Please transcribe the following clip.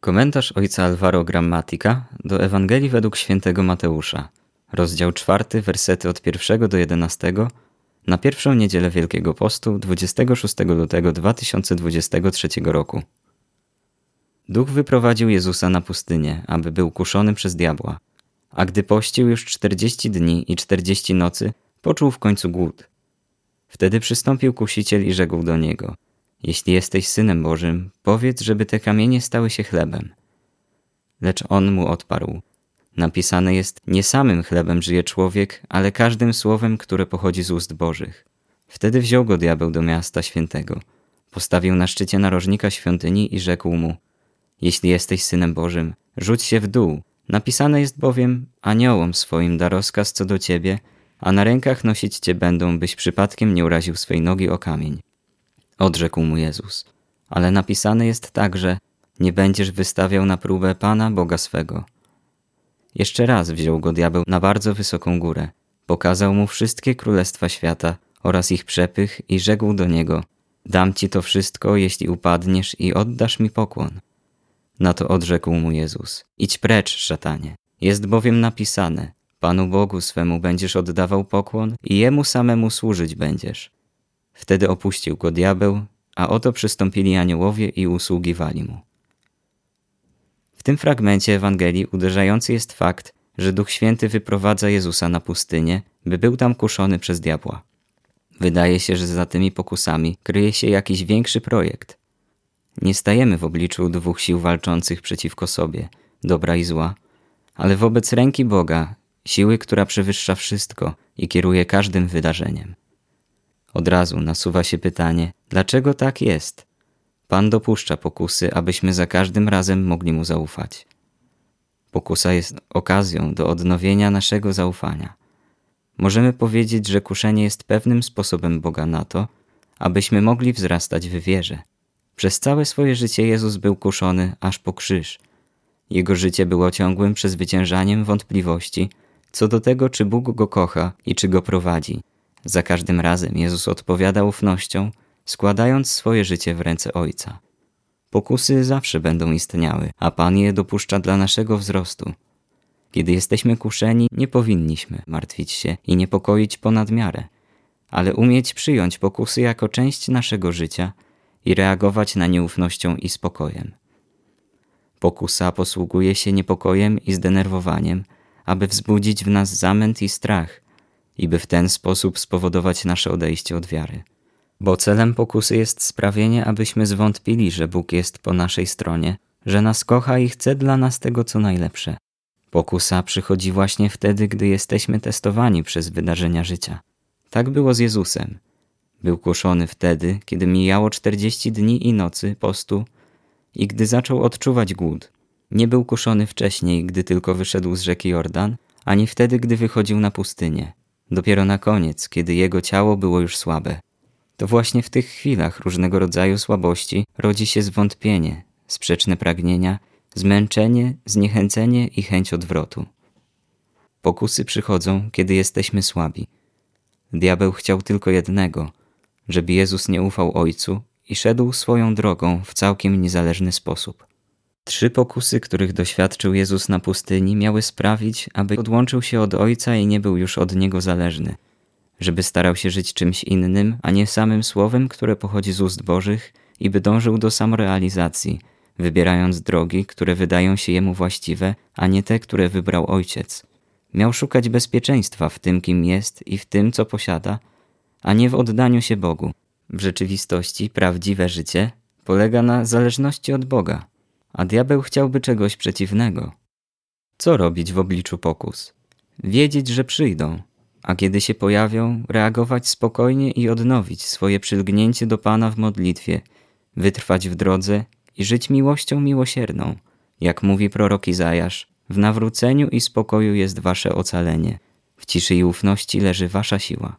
Komentarz ojca Alvaro Grammatica do Ewangelii według świętego Mateusza, rozdział 4, wersety od 1 do 11, na pierwszą niedzielę Wielkiego Postu 26 lutego 2023 roku. Duch wyprowadził Jezusa na pustynię, aby był kuszony przez diabła. A gdy pościł już 40 dni i 40 nocy, poczuł w końcu głód. Wtedy przystąpił kusiciel i rzekł do niego – jeśli jesteś synem Bożym, powiedz, żeby te kamienie stały się chlebem. Lecz on mu odparł: Napisane jest: Nie samym chlebem żyje człowiek, ale każdym słowem, które pochodzi z ust Bożych. Wtedy wziął go diabeł do miasta świętego, postawił na szczycie narożnika świątyni i rzekł mu: Jeśli jesteś synem Bożym, rzuć się w dół. Napisane jest bowiem: Aniołom swoim da rozkaz co do ciebie, a na rękach nosić cię będą, byś przypadkiem nie uraził swej nogi o kamień. Odrzekł mu Jezus. Ale napisane jest także, nie będziesz wystawiał na próbę Pana Boga swego. Jeszcze raz wziął go diabeł na bardzo wysoką górę. Pokazał mu wszystkie królestwa świata oraz ich przepych i rzekł do niego, dam ci to wszystko, jeśli upadniesz i oddasz mi pokłon. Na to odrzekł mu Jezus, idź precz, szatanie. Jest bowiem napisane, Panu Bogu swemu będziesz oddawał pokłon i Jemu samemu służyć będziesz. Wtedy opuścił go diabeł, a oto przystąpili aniołowie i usługiwali mu. W tym fragmencie Ewangelii uderzający jest fakt, że Duch Święty wyprowadza Jezusa na pustynię, by był tam kuszony przez diabła. Wydaje się, że za tymi pokusami kryje się jakiś większy projekt. Nie stajemy w obliczu dwóch sił walczących przeciwko sobie, dobra i zła, ale wobec ręki Boga, siły, która przewyższa wszystko i kieruje każdym wydarzeniem. Od razu nasuwa się pytanie, dlaczego tak jest? Pan dopuszcza pokusy, abyśmy za każdym razem mogli mu zaufać. Pokusa jest okazją do odnowienia naszego zaufania. Możemy powiedzieć, że kuszenie jest pewnym sposobem Boga na to, abyśmy mogli wzrastać w wierze. Przez całe swoje życie Jezus był kuszony aż po krzyż. Jego życie było ciągłym przezwyciężaniem wątpliwości co do tego, czy Bóg go kocha i czy go prowadzi, za każdym razem Jezus odpowiada ufnością, składając swoje życie w ręce Ojca. Pokusy zawsze będą istniały, a Pan je dopuszcza dla naszego wzrostu. Kiedy jesteśmy kuszeni, nie powinniśmy martwić się i niepokoić ponad miarę, ale umieć przyjąć pokusy jako część naszego życia i reagować na nieufnością i spokojem. Pokusa posługuje się niepokojem i zdenerwowaniem, aby wzbudzić w nas zamęt i strach – i by w ten sposób spowodować nasze odejście od wiary. Bo celem pokusy jest sprawienie, abyśmy zwątpili, że Bóg jest po naszej stronie, że nas kocha i chce dla nas tego, co najlepsze. Pokusa przychodzi właśnie wtedy, gdy jesteśmy testowani przez wydarzenia życia. Tak było z Jezusem. Był kuszony wtedy, kiedy mijało czterdzieści dni i nocy postu i gdy zaczął odczuwać głód. Nie był kuszony wcześniej, gdy tylko wyszedł z rzeki Jordan, ani wtedy, gdy wychodził na pustynię. Dopiero na koniec, kiedy jego ciało było już słabe. To właśnie w tych chwilach różnego rodzaju słabości rodzi się zwątpienie, sprzeczne pragnienia, zmęczenie, zniechęcenie i chęć odwrotu. Pokusy przychodzą, kiedy jesteśmy słabi. Diabeł chciał tylko jednego, żeby Jezus nie ufał Ojcu i szedł swoją drogą w całkiem niezależny sposób. Trzy pokusy, których doświadczył Jezus na pustyni, miały sprawić, aby odłączył się od Ojca i nie był już od Niego zależny, żeby starał się żyć czymś innym, a nie samym słowem, które pochodzi z ust Bożych i by dążył do samorealizacji, wybierając drogi, które wydają się Jemu właściwe, a nie te, które wybrał Ojciec. Miał szukać bezpieczeństwa w tym, kim jest i w tym, co posiada, a nie w oddaniu się Bogu. W rzeczywistości prawdziwe życie polega na zależności od Boga a diabeł chciałby czegoś przeciwnego. Co robić w obliczu pokus? Wiedzieć, że przyjdą, a kiedy się pojawią, reagować spokojnie i odnowić swoje przylgnięcie do Pana w modlitwie, wytrwać w drodze i żyć miłością miłosierną. Jak mówi prorok Izajasz, w nawróceniu i spokoju jest wasze ocalenie, w ciszy i ufności leży wasza siła.